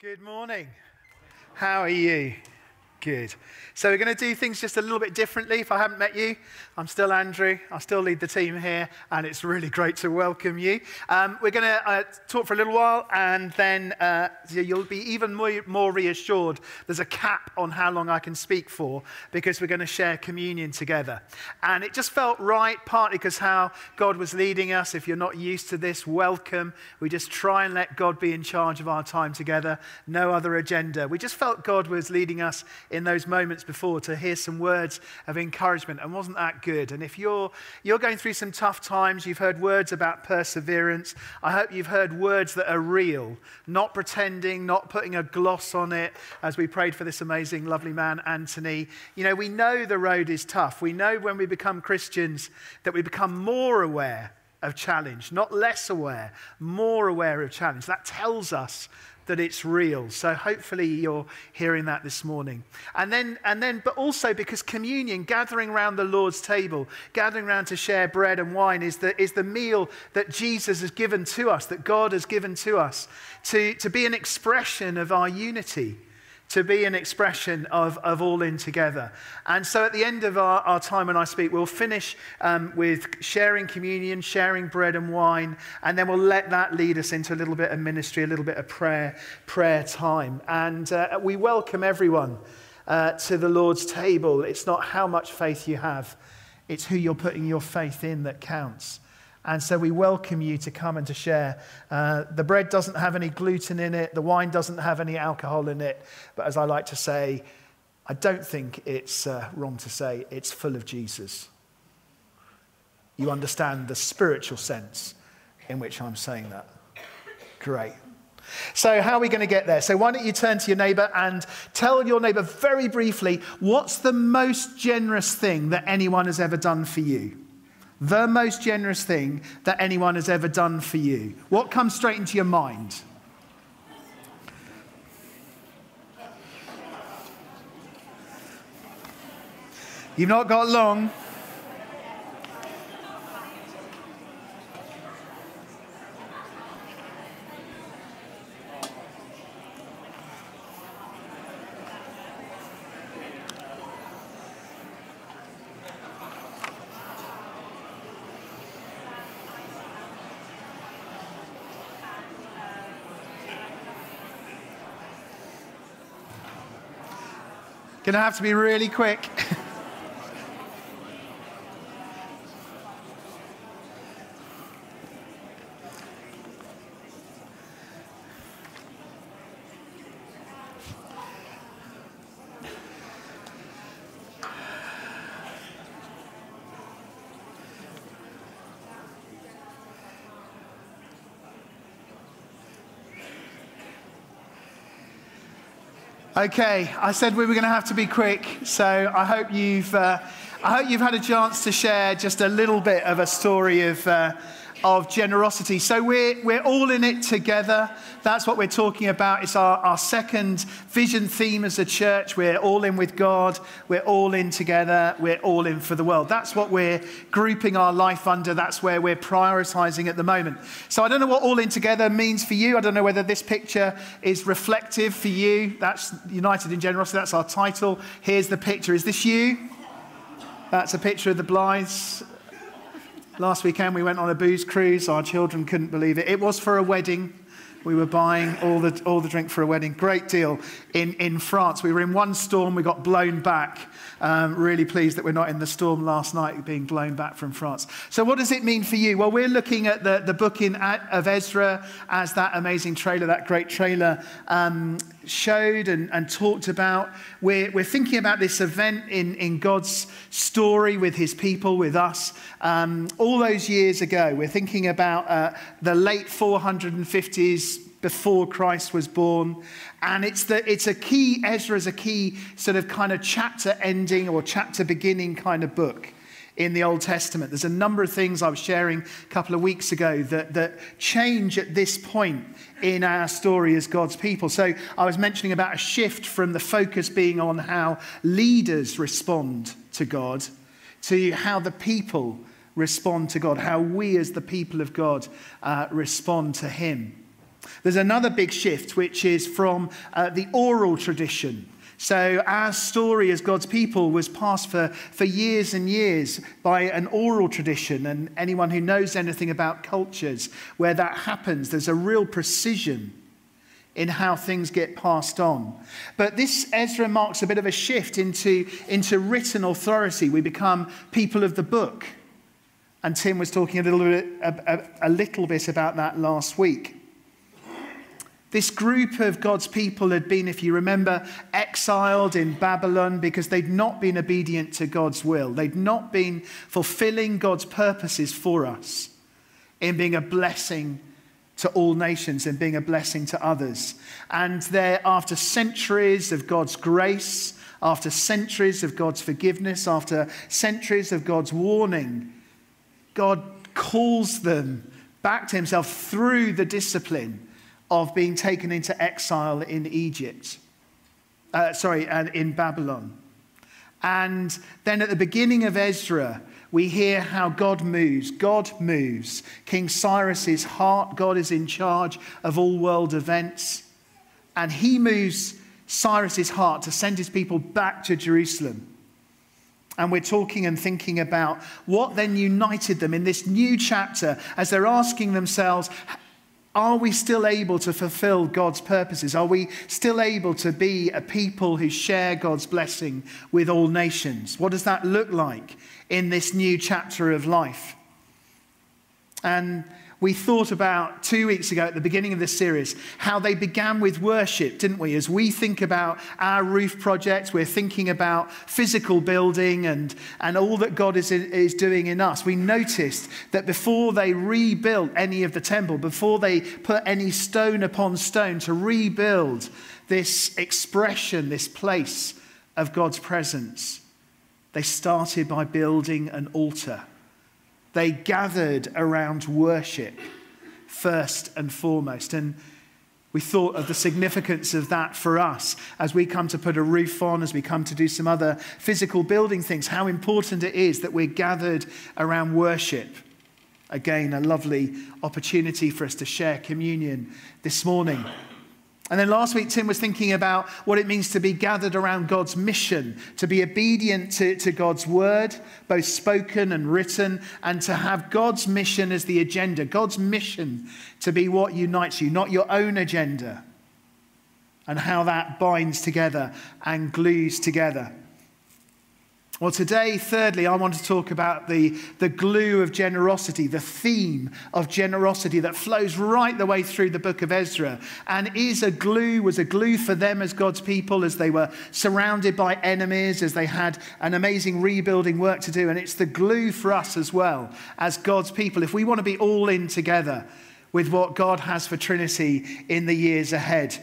Good morning. How are you? Good. So, we're going to do things just a little bit differently. If I haven't met you, I'm still Andrew. I still lead the team here, and it's really great to welcome you. Um, we're going to uh, talk for a little while, and then uh, you'll be even more, more reassured. There's a cap on how long I can speak for because we're going to share communion together. And it just felt right, partly because how God was leading us. If you're not used to this, welcome. We just try and let God be in charge of our time together, no other agenda. We just felt God was leading us in those moments before to hear some words of encouragement. And wasn't that good? And if you're, you're going through some tough times, you've heard words about perseverance. I hope you've heard words that are real, not pretending, not putting a gloss on it, as we prayed for this amazing, lovely man, Anthony. You know, we know the road is tough. We know when we become Christians that we become more aware of challenge, not less aware, more aware of challenge. That tells us that it's real. So hopefully you're hearing that this morning. And then, and then, but also because communion, gathering around the Lord's table, gathering around to share bread and wine, is the, is the meal that Jesus has given to us, that God has given to us, to, to be an expression of our unity to be an expression of, of all in together. And so at the end of our, our time when I speak, we'll finish um, with sharing communion, sharing bread and wine, and then we'll let that lead us into a little bit of ministry, a little bit of prayer, prayer time. And uh, we welcome everyone uh, to the Lord's table. It's not how much faith you have, it's who you're putting your faith in that counts. And so we welcome you to come and to share. Uh, the bread doesn't have any gluten in it, the wine doesn't have any alcohol in it. But as I like to say, I don't think it's uh, wrong to say it's full of Jesus. You understand the spiritual sense in which I'm saying that. Great. So, how are we going to get there? So, why don't you turn to your neighbor and tell your neighbor very briefly what's the most generous thing that anyone has ever done for you? The most generous thing that anyone has ever done for you? What comes straight into your mind? You've not got long. Going to have to be really quick. Okay, I said we were going to have to be quick, so I hope you've, uh, I hope you've had a chance to share just a little bit of a story of, uh, of generosity. So we're, we're all in it together. That's what we're talking about. It's our, our second vision theme as a church. We're all in with God. We're all in together. We're all in for the world. That's what we're grouping our life under. That's where we're prioritizing at the moment. So I don't know what all in together means for you. I don't know whether this picture is reflective for you. That's United in Generosity. That's our title. Here's the picture. Is this you? That's a picture of the Blythes. Last weekend we went on a booze cruise. Our children couldn't believe it. It was for a wedding. We were buying all the, all the drink for a wedding. Great deal in, in France. We were in one storm, we got blown back. Um, really pleased that we're not in the storm last night being blown back from France. So, what does it mean for you? Well, we're looking at the, the book in, of Ezra as that amazing trailer, that great trailer um, showed and, and talked about. We're, we're thinking about this event in, in God's story with his people, with us, um, all those years ago. We're thinking about uh, the late 450s before Christ was born. And it's, the, it's a key, Ezra is a key sort of kind of chapter ending or chapter beginning kind of book in the Old Testament. There's a number of things I was sharing a couple of weeks ago that, that change at this point in our story as God's people. So I was mentioning about a shift from the focus being on how leaders respond to God to how the people respond to God, how we as the people of God uh, respond to Him. There's another big shift, which is from uh, the oral tradition. So, our story as God's people was passed for, for years and years by an oral tradition. And anyone who knows anything about cultures where that happens, there's a real precision in how things get passed on. But this Ezra marks a bit of a shift into, into written authority. We become people of the book. And Tim was talking a little bit, a, a, a little bit about that last week. This group of God's people had been, if you remember, exiled in Babylon because they'd not been obedient to God's will. They'd not been fulfilling God's purposes for us in being a blessing to all nations and being a blessing to others. And there, after centuries of God's grace, after centuries of God's forgiveness, after centuries of God's warning, God calls them back to himself through the discipline of being taken into exile in Egypt. Uh, sorry, and in Babylon. And then at the beginning of Ezra, we hear how God moves. God moves. King Cyrus's heart, God is in charge of all world events. And he moves Cyrus's heart to send his people back to Jerusalem. And we're talking and thinking about what then united them in this new chapter as they're asking themselves, are we still able to fulfill God's purposes? Are we still able to be a people who share God's blessing with all nations? What does that look like in this new chapter of life? And we thought about two weeks ago at the beginning of this series how they began with worship, didn't we? As we think about our roof project, we're thinking about physical building and, and all that God is, is doing in us. We noticed that before they rebuilt any of the temple, before they put any stone upon stone to rebuild this expression, this place of God's presence, they started by building an altar they gathered around worship first and foremost. And we thought of the significance of that for us as we come to put a roof on, as we come to do some other physical building things, how important it is that we're gathered around worship. Again, a lovely opportunity for us to share communion this morning. And then last week, Tim was thinking about what it means to be gathered around God's mission, to be obedient to, to, God's word, both spoken and written, and to have God's mission as the agenda. God's mission to be what unites you, not your own agenda, and how that binds together and glues together. Well, today, thirdly, I want to talk about the, the glue of generosity, the theme of generosity that flows right the way through the book of Ezra and is a glue, was a glue for them as God's people as they were surrounded by enemies, as they had an amazing rebuilding work to do. And it's the glue for us as well as God's people. If we want to be all in together with what God has for Trinity in the years ahead.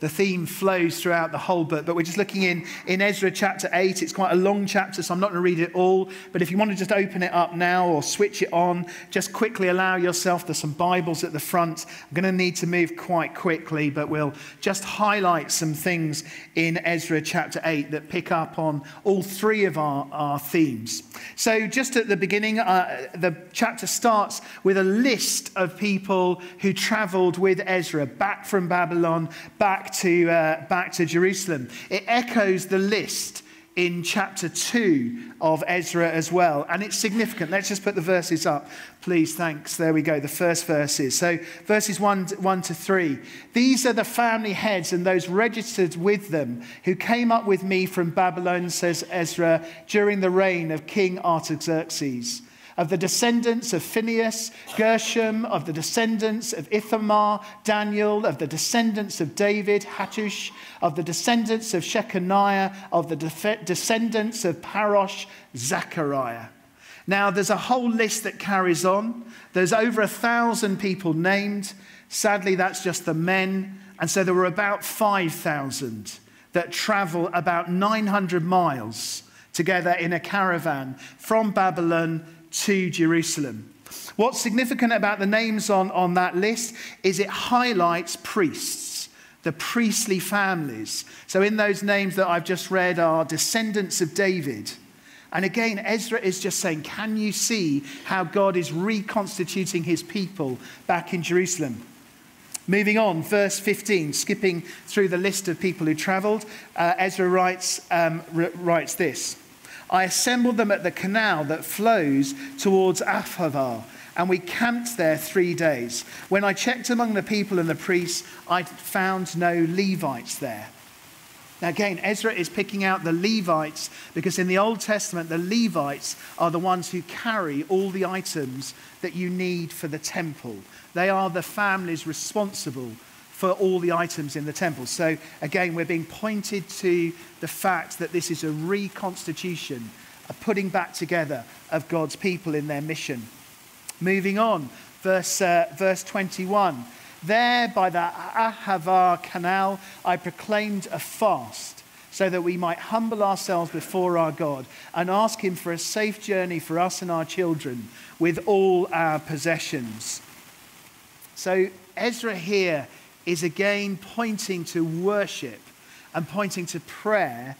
The theme flows throughout the whole book, but we're just looking in, in Ezra chapter 8. It's quite a long chapter, so I'm not going to read it all. But if you want to just open it up now or switch it on, just quickly allow yourself. There's some Bibles at the front. I'm going to need to move quite quickly, but we'll just highlight some things in Ezra chapter 8 that pick up on all three of our, our themes. So, just at the beginning, uh, the chapter starts with a list of people who traveled with Ezra back from Babylon, back to, uh, back to Jerusalem. It echoes the list in chapter 2 of Ezra as well. And it's significant. Let's just put the verses up, please. Thanks. There we go. The first verses. So, verses 1 1 to 3. These are the family heads and those registered with them who came up with me from Babylon, says Ezra, during the reign of King Artaxerxes of the descendants of Phinehas, Gershom, of the descendants of Ithamar, Daniel, of the descendants of David, Hattush, of the descendants of Shechaniah, of the de- descendants of Parosh, Zechariah. Now, there's a whole list that carries on. There's over a thousand people named. Sadly, that's just the men. And so there were about 5,000 that travel about 900 miles together in a caravan from Babylon to Jerusalem. What's significant about the names on, on that list is it highlights priests, the priestly families. So, in those names that I've just read are descendants of David, And again, Ezra is just saying, Can you see how God is reconstituting his people back in Jerusalem? Moving on, verse 15, skipping through the list of people who traveled, uh, Ezra writes, um, writes this I assembled them at the canal that flows towards Ahava, and we camped there three days. When I checked among the people and the priests, I found no Levites there. Now, again, Ezra is picking out the Levites because in the Old Testament, the Levites are the ones who carry all the items that you need for the temple. They are the families responsible for all the items in the temple. So, again, we're being pointed to the fact that this is a reconstitution, a putting back together of God's people in their mission. Moving on, verse, uh, verse 21. There by the Ahava canal, I proclaimed a fast so that we might humble ourselves before our God and ask Him for a safe journey for us and our children with all our possessions. So Ezra here is again pointing to worship and pointing to prayer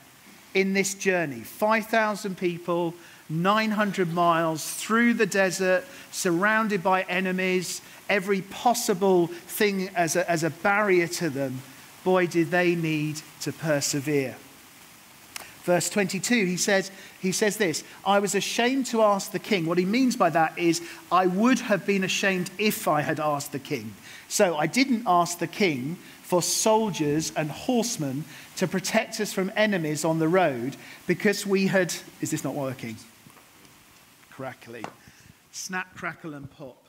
in this journey. 5,000 people, 900 miles through the desert, surrounded by enemies, every possible thing as a, as a barrier to them, boy, did they need to persevere. Verse 22, he says, he says this I was ashamed to ask the king. What he means by that is, I would have been ashamed if I had asked the king. So I didn't ask the king for soldiers and horsemen to protect us from enemies on the road because we had. Is this not working? Crackly. Snap, crackle, and pop.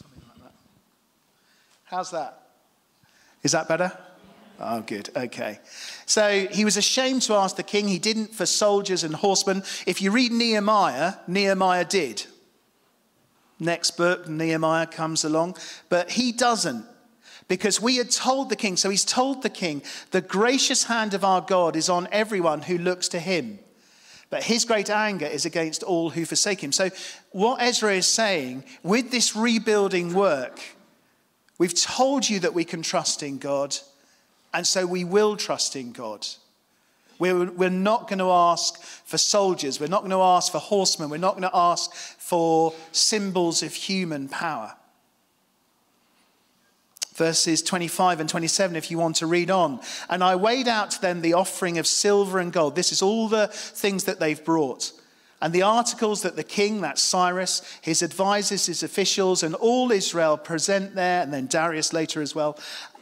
Something like that. How's that? Is that better? Oh, good. Okay. So he was ashamed to ask the king. He didn't for soldiers and horsemen. If you read Nehemiah, Nehemiah did. Next book, Nehemiah comes along, but he doesn't because we had told the king. So he's told the king, the gracious hand of our God is on everyone who looks to him. But his great anger is against all who forsake him. So, what Ezra is saying with this rebuilding work, We've told you that we can trust in God, and so we will trust in God. We're, not going to ask for soldiers. We're not going to ask for horsemen. We're not going to ask for symbols of human power. Verses 25 and 27, if you want to read on. And I weighed out to them the offering of silver and gold. This is all the things that they've brought and the articles that the king, that's Cyrus, his advisors, his officials, and all Israel present there, and then Darius later as well,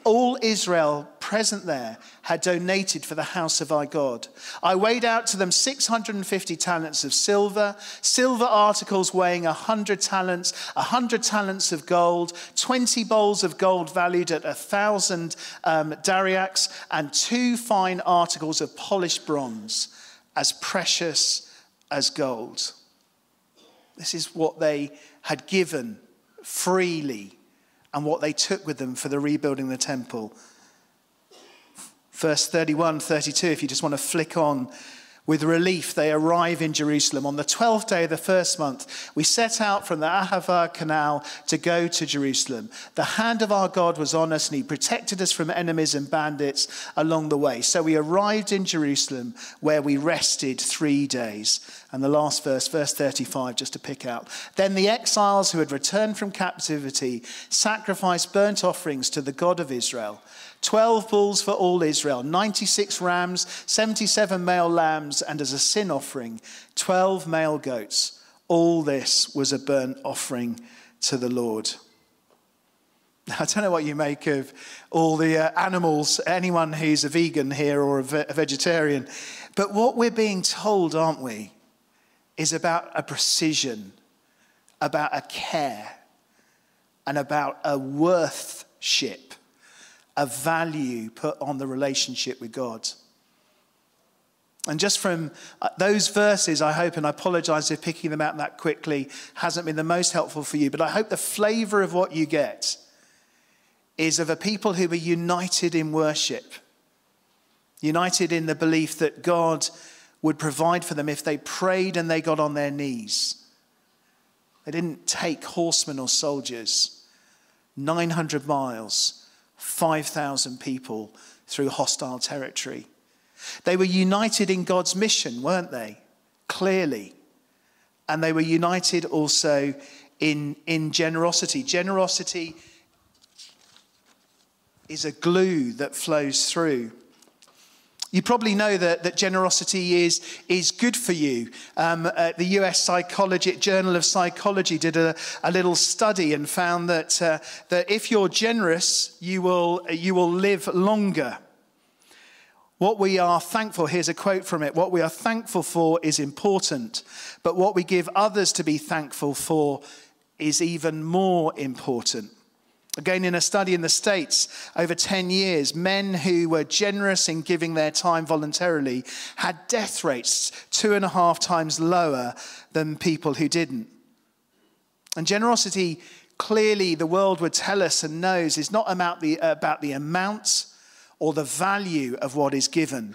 all Israel present there had donated for the house of our God. I weighed out to them 650 talents of silver, silver articles weighing 100 talents, 100 talents of gold, 20 bowls of gold valued at 1,000 um, darics, and two fine articles of polished bronze, as precious as gold. This is what they had given freely and what they took with them for the rebuilding the temple. Verse 31, 32, if you just want to flick on with relief, they arrive in Jerusalem. On the 12th day of the first month, we set out from the Ahava Canal to go to Jerusalem. The hand of our God was on us, and He protected us from enemies and bandits along the way. So we arrived in Jerusalem, where we rested three days. And the last verse, verse 35, just to pick out. Then the exiles who had returned from captivity sacrificed burnt offerings to the God of Israel. 12 bulls for all Israel, 96 rams, 77 male lambs, and as a sin offering, 12 male goats. All this was a burnt offering to the Lord. I don't know what you make of all the uh, animals, anyone who's a vegan here or a, ve- a vegetarian, but what we're being told, aren't we, is about a precision, about a care, and about a worthship a value put on the relationship with God. And just from uh, those verses, I hope, and I apologize if picking them out that quickly hasn't been the most helpful for you, but I hope the flavor of what you get is of a people who are united in worship, united in the belief that God would provide for them if they prayed and they got on their knees. They didn't take horsemen or soldiers 900 miles 5,000 people through hostile territory. They were united in God's mission, weren't they? Clearly. and they were united also in, in generosity. Generosity is a glue that flows through. You probably know that, that generosity is, is good for you. Um, uh, the US Psychology, Journal of Psychology did a, a little study and found that, uh, that if you're generous, you will, you will live longer. What we are thankful, here's a quote from it what we are thankful for is important, but what we give others to be thankful for is even more important. Again, in a study in the States over 10 years, men who were generous in giving their time voluntarily had death rates two and a half times lower than people who didn't. And generosity, clearly, the world would tell us and knows, is not about the, about the amount or the value of what is given,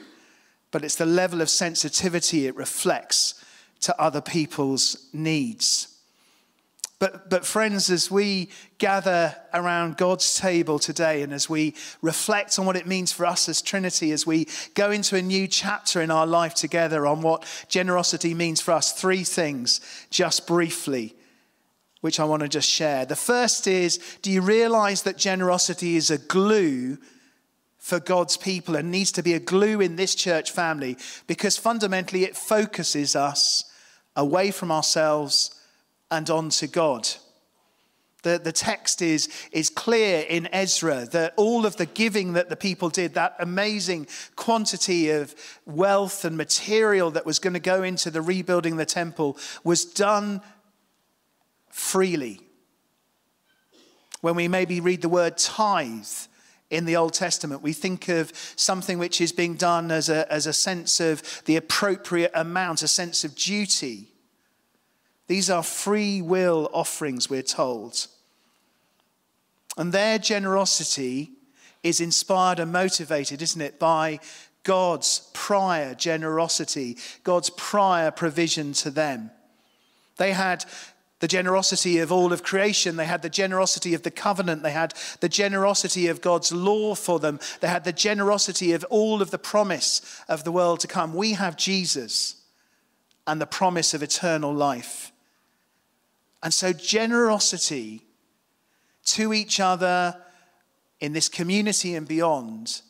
but it's the level of sensitivity it reflects to other people's needs. But, but, friends, as we gather around God's table today and as we reflect on what it means for us as Trinity, as we go into a new chapter in our life together on what generosity means for us, three things just briefly, which I want to just share. The first is do you realize that generosity is a glue for God's people and needs to be a glue in this church family because fundamentally it focuses us away from ourselves and on to God. The, the text is, is clear in Ezra that all of the giving that the people did, that amazing quantity of wealth and material that was going to go into the rebuilding the temple, was done freely. When we maybe read the word tithe in the Old Testament, we think of something which is being done as a, as a sense of the appropriate amount, a sense of duty. These are free will offerings, we're told. And their generosity is inspired and motivated, isn't it, by God's prior generosity, God's prior provision to them. They had the generosity of all of creation. They had the generosity of the covenant. They had the generosity of God's law for them. They had the generosity of all of the promise of the world to come. We have Jesus and the promise of eternal life. And so, generosity to each other in this community and beyond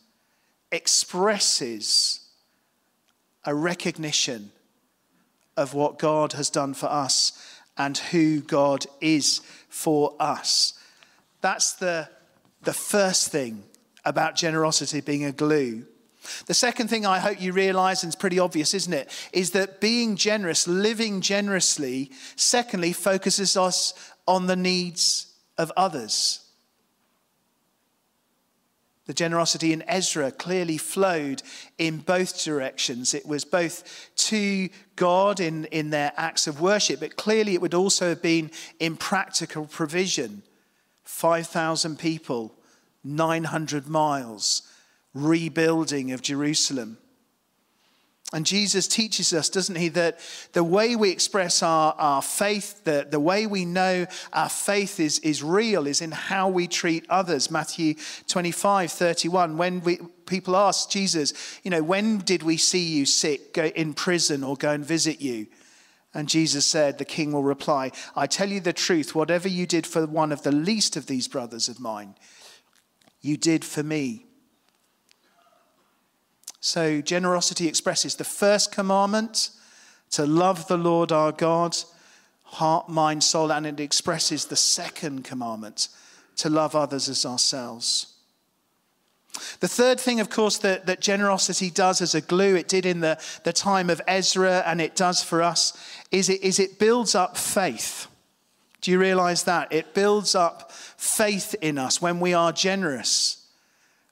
expresses a recognition of what God has done for us and who God is for us. That's the, the first thing about generosity being a glue. The second thing I hope you realize, and it's pretty obvious, isn't it, is that being generous, living generously, secondly, focuses us on the needs of others. The generosity in Ezra clearly flowed in both directions. It was both to God in, in their acts of worship, but clearly it would also have been in practical provision. 5,000 people, 900 miles rebuilding of Jerusalem. And Jesus teaches us, doesn't he, that the way we express our, our faith, the, the way we know our faith is, is real, is in how we treat others. Matthew 25, 31. When we, people ask Jesus, you know, when did we see you sick, go in prison, or go and visit you? And Jesus said, The king will reply, I tell you the truth, whatever you did for one of the least of these brothers of mine, you did for me. So, generosity expresses the first commandment to love the Lord our God, heart, mind, soul, and it expresses the second commandment to love others as ourselves. The third thing, of course, that, that generosity does as a glue, it did in the, the time of Ezra and it does for us, is it, is it builds up faith. Do you realize that? It builds up faith in us when we are generous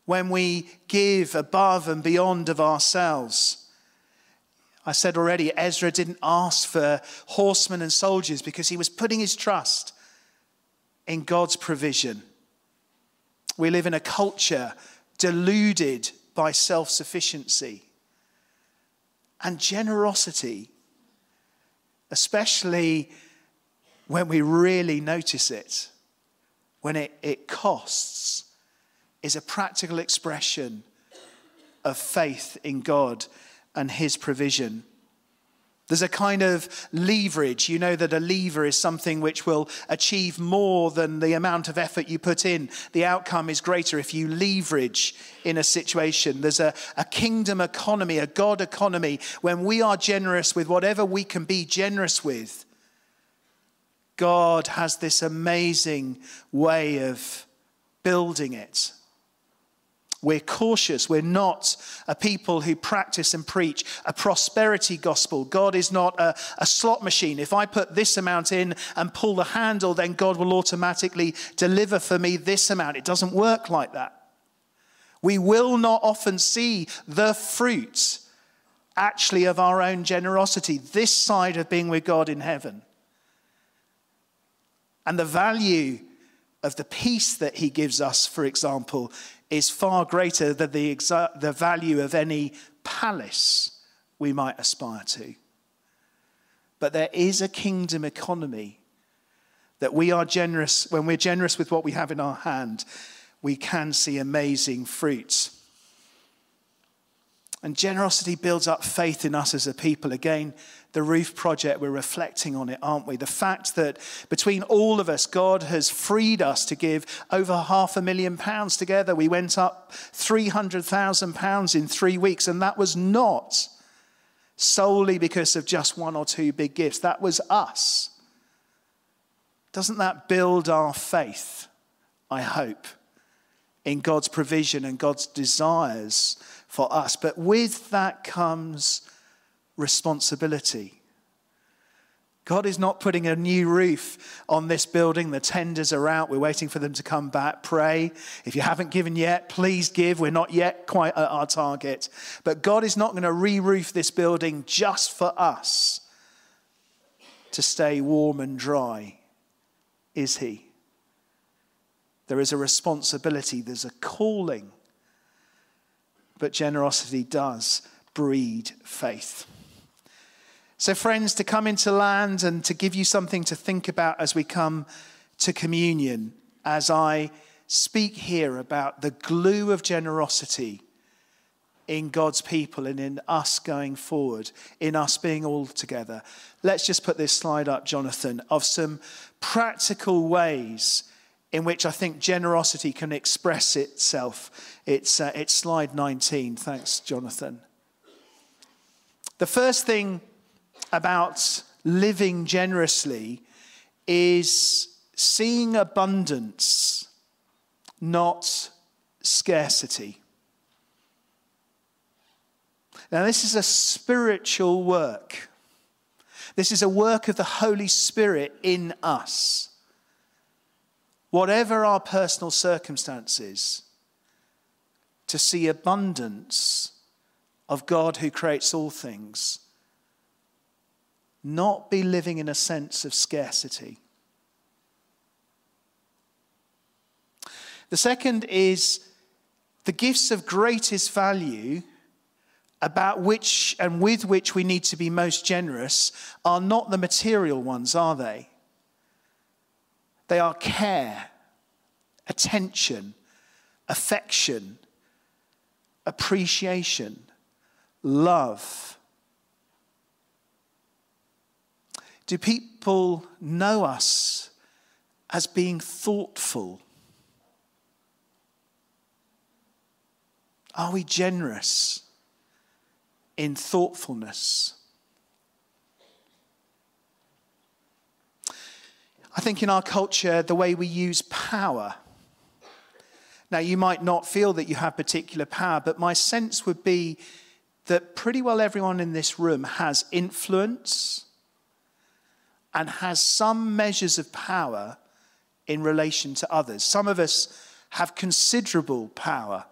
when we give above and beyond of ourselves. I said already, Ezra didn't ask for horsemen and soldiers because he was putting his trust in God's provision. We live in a culture deluded by self sufficiency and generosity, especially when we really notice it, when it, it costs is a practical expression of faith in God and His provision. There's a kind of leverage. You know that a lever is something which will achieve more than the amount of effort you put in. The outcome is greater if you leverage in a situation. There's a, a kingdom economy, a God economy. When we are generous with whatever we can be generous with, God has this amazing way of building it. We're cautious. We're not a people who practice and preach a prosperity gospel. God is not a, a, slot machine. If I put this amount in and pull the handle, then God will automatically deliver for me this amount. It doesn't work like that. We will not often see the fruit actually of our own generosity this side of being with God in heaven. And the value of the peace that He gives us, for example, is far greater than the, exa- the value of any palace we might aspire to. But there is a kingdom economy that we are generous, when we're generous with what we have in our hand, we can see amazing fruits. And generosity builds up faith in us as a people. Again, the roof project, we're reflecting on it, aren't we? The fact that between all of us, God has freed us to give over half a million pounds together. We went up 300,000 pounds in three weeks, and that was not solely because of just one or two big gifts. That was us. Doesn't that build our faith? I hope in God's provision and God's desires for us. But with that comes responsibility. God is not putting a new roof on this building. The tenders are out. We're waiting for them to come back. Pray. If you haven't given yet, please give. We're not yet quite at our target. But God is not going to re roof this building just for us to stay warm and dry, is He? There is a responsibility, there's a calling. But generosity does breed faith. So, friends, to come into land and to give you something to think about as we come to communion, as I speak here about the glue of generosity in God's people and in us going forward, in us being all together. Let's just put this slide up, Jonathan, of some practical ways in which I think generosity can express itself. It's, uh, it's slide 19. Thanks, Jonathan. The first thing about living generously is seeing abundance, not scarcity. Now, this is a spiritual work. This is a work of the Holy Spirit in us whatever our personal circumstances, to see abundance of God who creates all things, not be living in a sense of scarcity. The second is the gifts of greatest value about which and with which we need to be most generous are not the material ones, are they? They are care, attention, affection, appreciation, love. Do people know us as being thoughtful? Are we generous in thoughtfulness? I think in our culture, the way we use power. Now, you might not feel that you have particular power, but my sense would be that pretty well everyone in this room has influence and has some measures of power in relation to others. Some of us have considerable power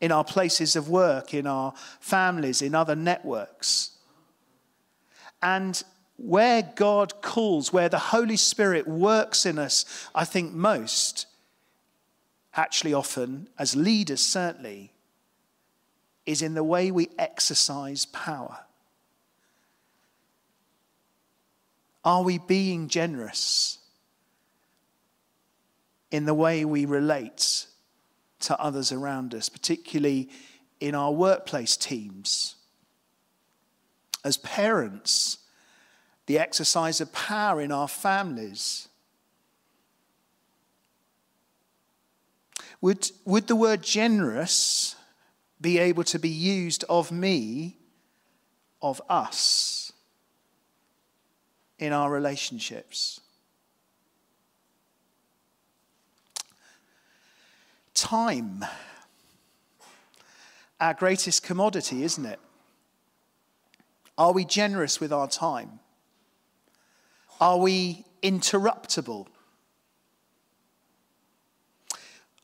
in our places of work, in our families, in other networks. And where God calls, where the Holy Spirit works in us, I think most, actually, often, as leaders, certainly, is in the way we exercise power. Are we being generous in the way we relate to others around us, particularly in our workplace teams? As parents, the exercise of power in our families. Would, would the word generous be able to be used of me, of us, in our relationships? Time. Our greatest commodity, isn't it? Are we generous with our time? Are we interruptible?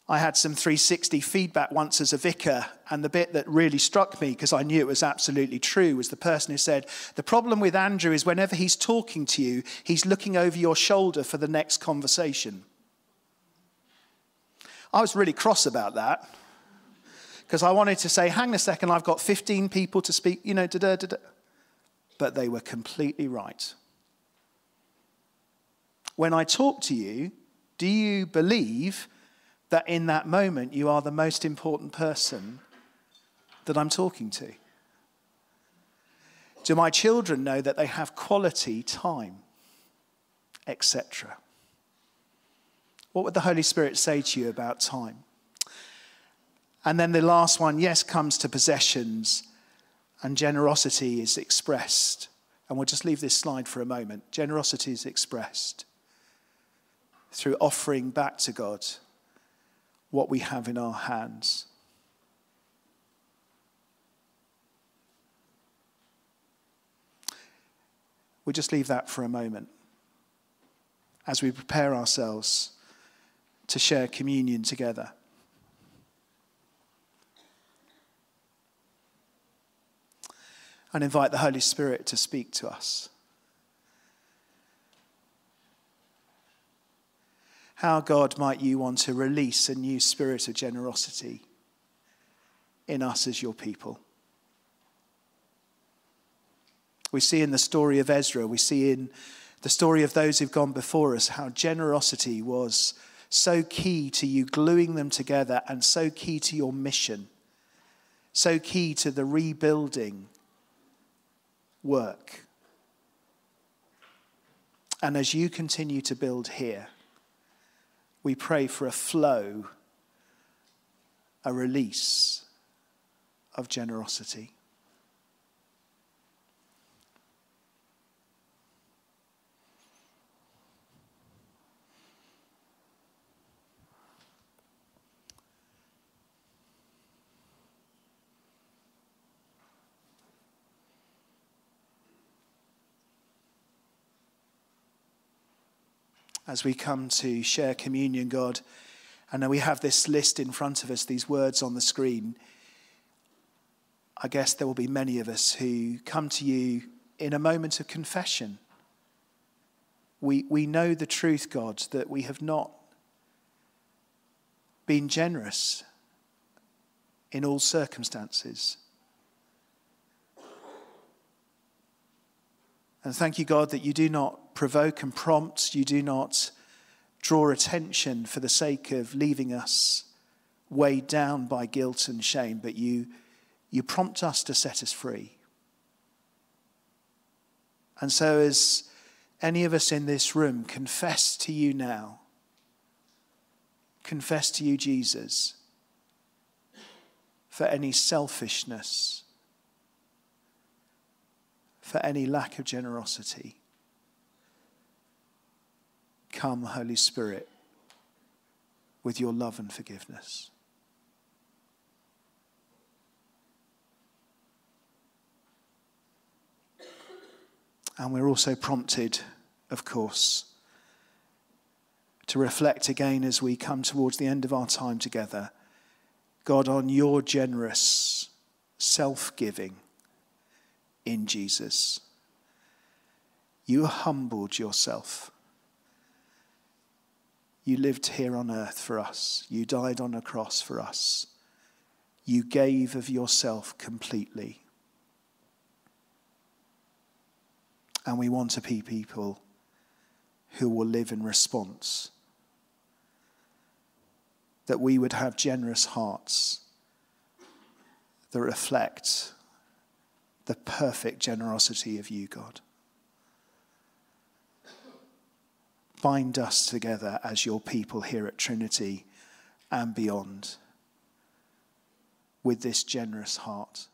I had some 360 feedback once as a vicar, and the bit that really struck me, because I knew it was absolutely true, was the person who said, The problem with Andrew is whenever he's talking to you, he's looking over your shoulder for the next conversation. I was really cross about that, because I wanted to say, Hang a second, I've got 15 people to speak, you know, da da da. But they were completely right. When I talk to you, do you believe? that in that moment you are the most important person that I'm talking to? Do my children know that they have quality time, etc.? What would the Holy Spirit say to you about time? And then the last one, yes, comes to possessions, and generosity is expressed. And we'll just leave this slide for a moment. Generosity is expressed through offering back to God what we have in our hands. We'll just leave that for a moment as we prepare ourselves to share communion together. And invite the Holy Spirit to speak to us. How, God, might you want to release a new spirit of generosity in us as your people? We see in the story of Ezra, we see in the story of those who've gone before us how generosity was so key to you gluing them together and so key to your mission, so key to the rebuilding work. And as you continue to build here, we pray for a flow, a release of generosity. As we come to share communion, God. And we have this list in front of us, these words on the screen. I guess there will be many of us who come to you in a moment of confession. We, we know the truth, God, that we have not been generous in all circumstances. And thank you, God, that you do not provoke and prompt, you do not draw attention for the sake of leaving us weighed down by guilt and shame, but you, you prompt us to set us free. And so, as any of us in this room confess to you now, confess to you, Jesus, for any selfishness, for any lack of generosity. Come, Holy Spirit, with your love and forgiveness. And we're also prompted, of course, to reflect again as we come towards the end of our time together, God, on your generous self giving in Jesus. You humbled yourself you lived here on earth for us. You died on a cross for us. You gave of yourself completely. And we want to be people who will live in response. That we would have generous hearts that reflect the perfect generosity of you, God. Bind us together as your people here at Trinity and beyond with this generous heart.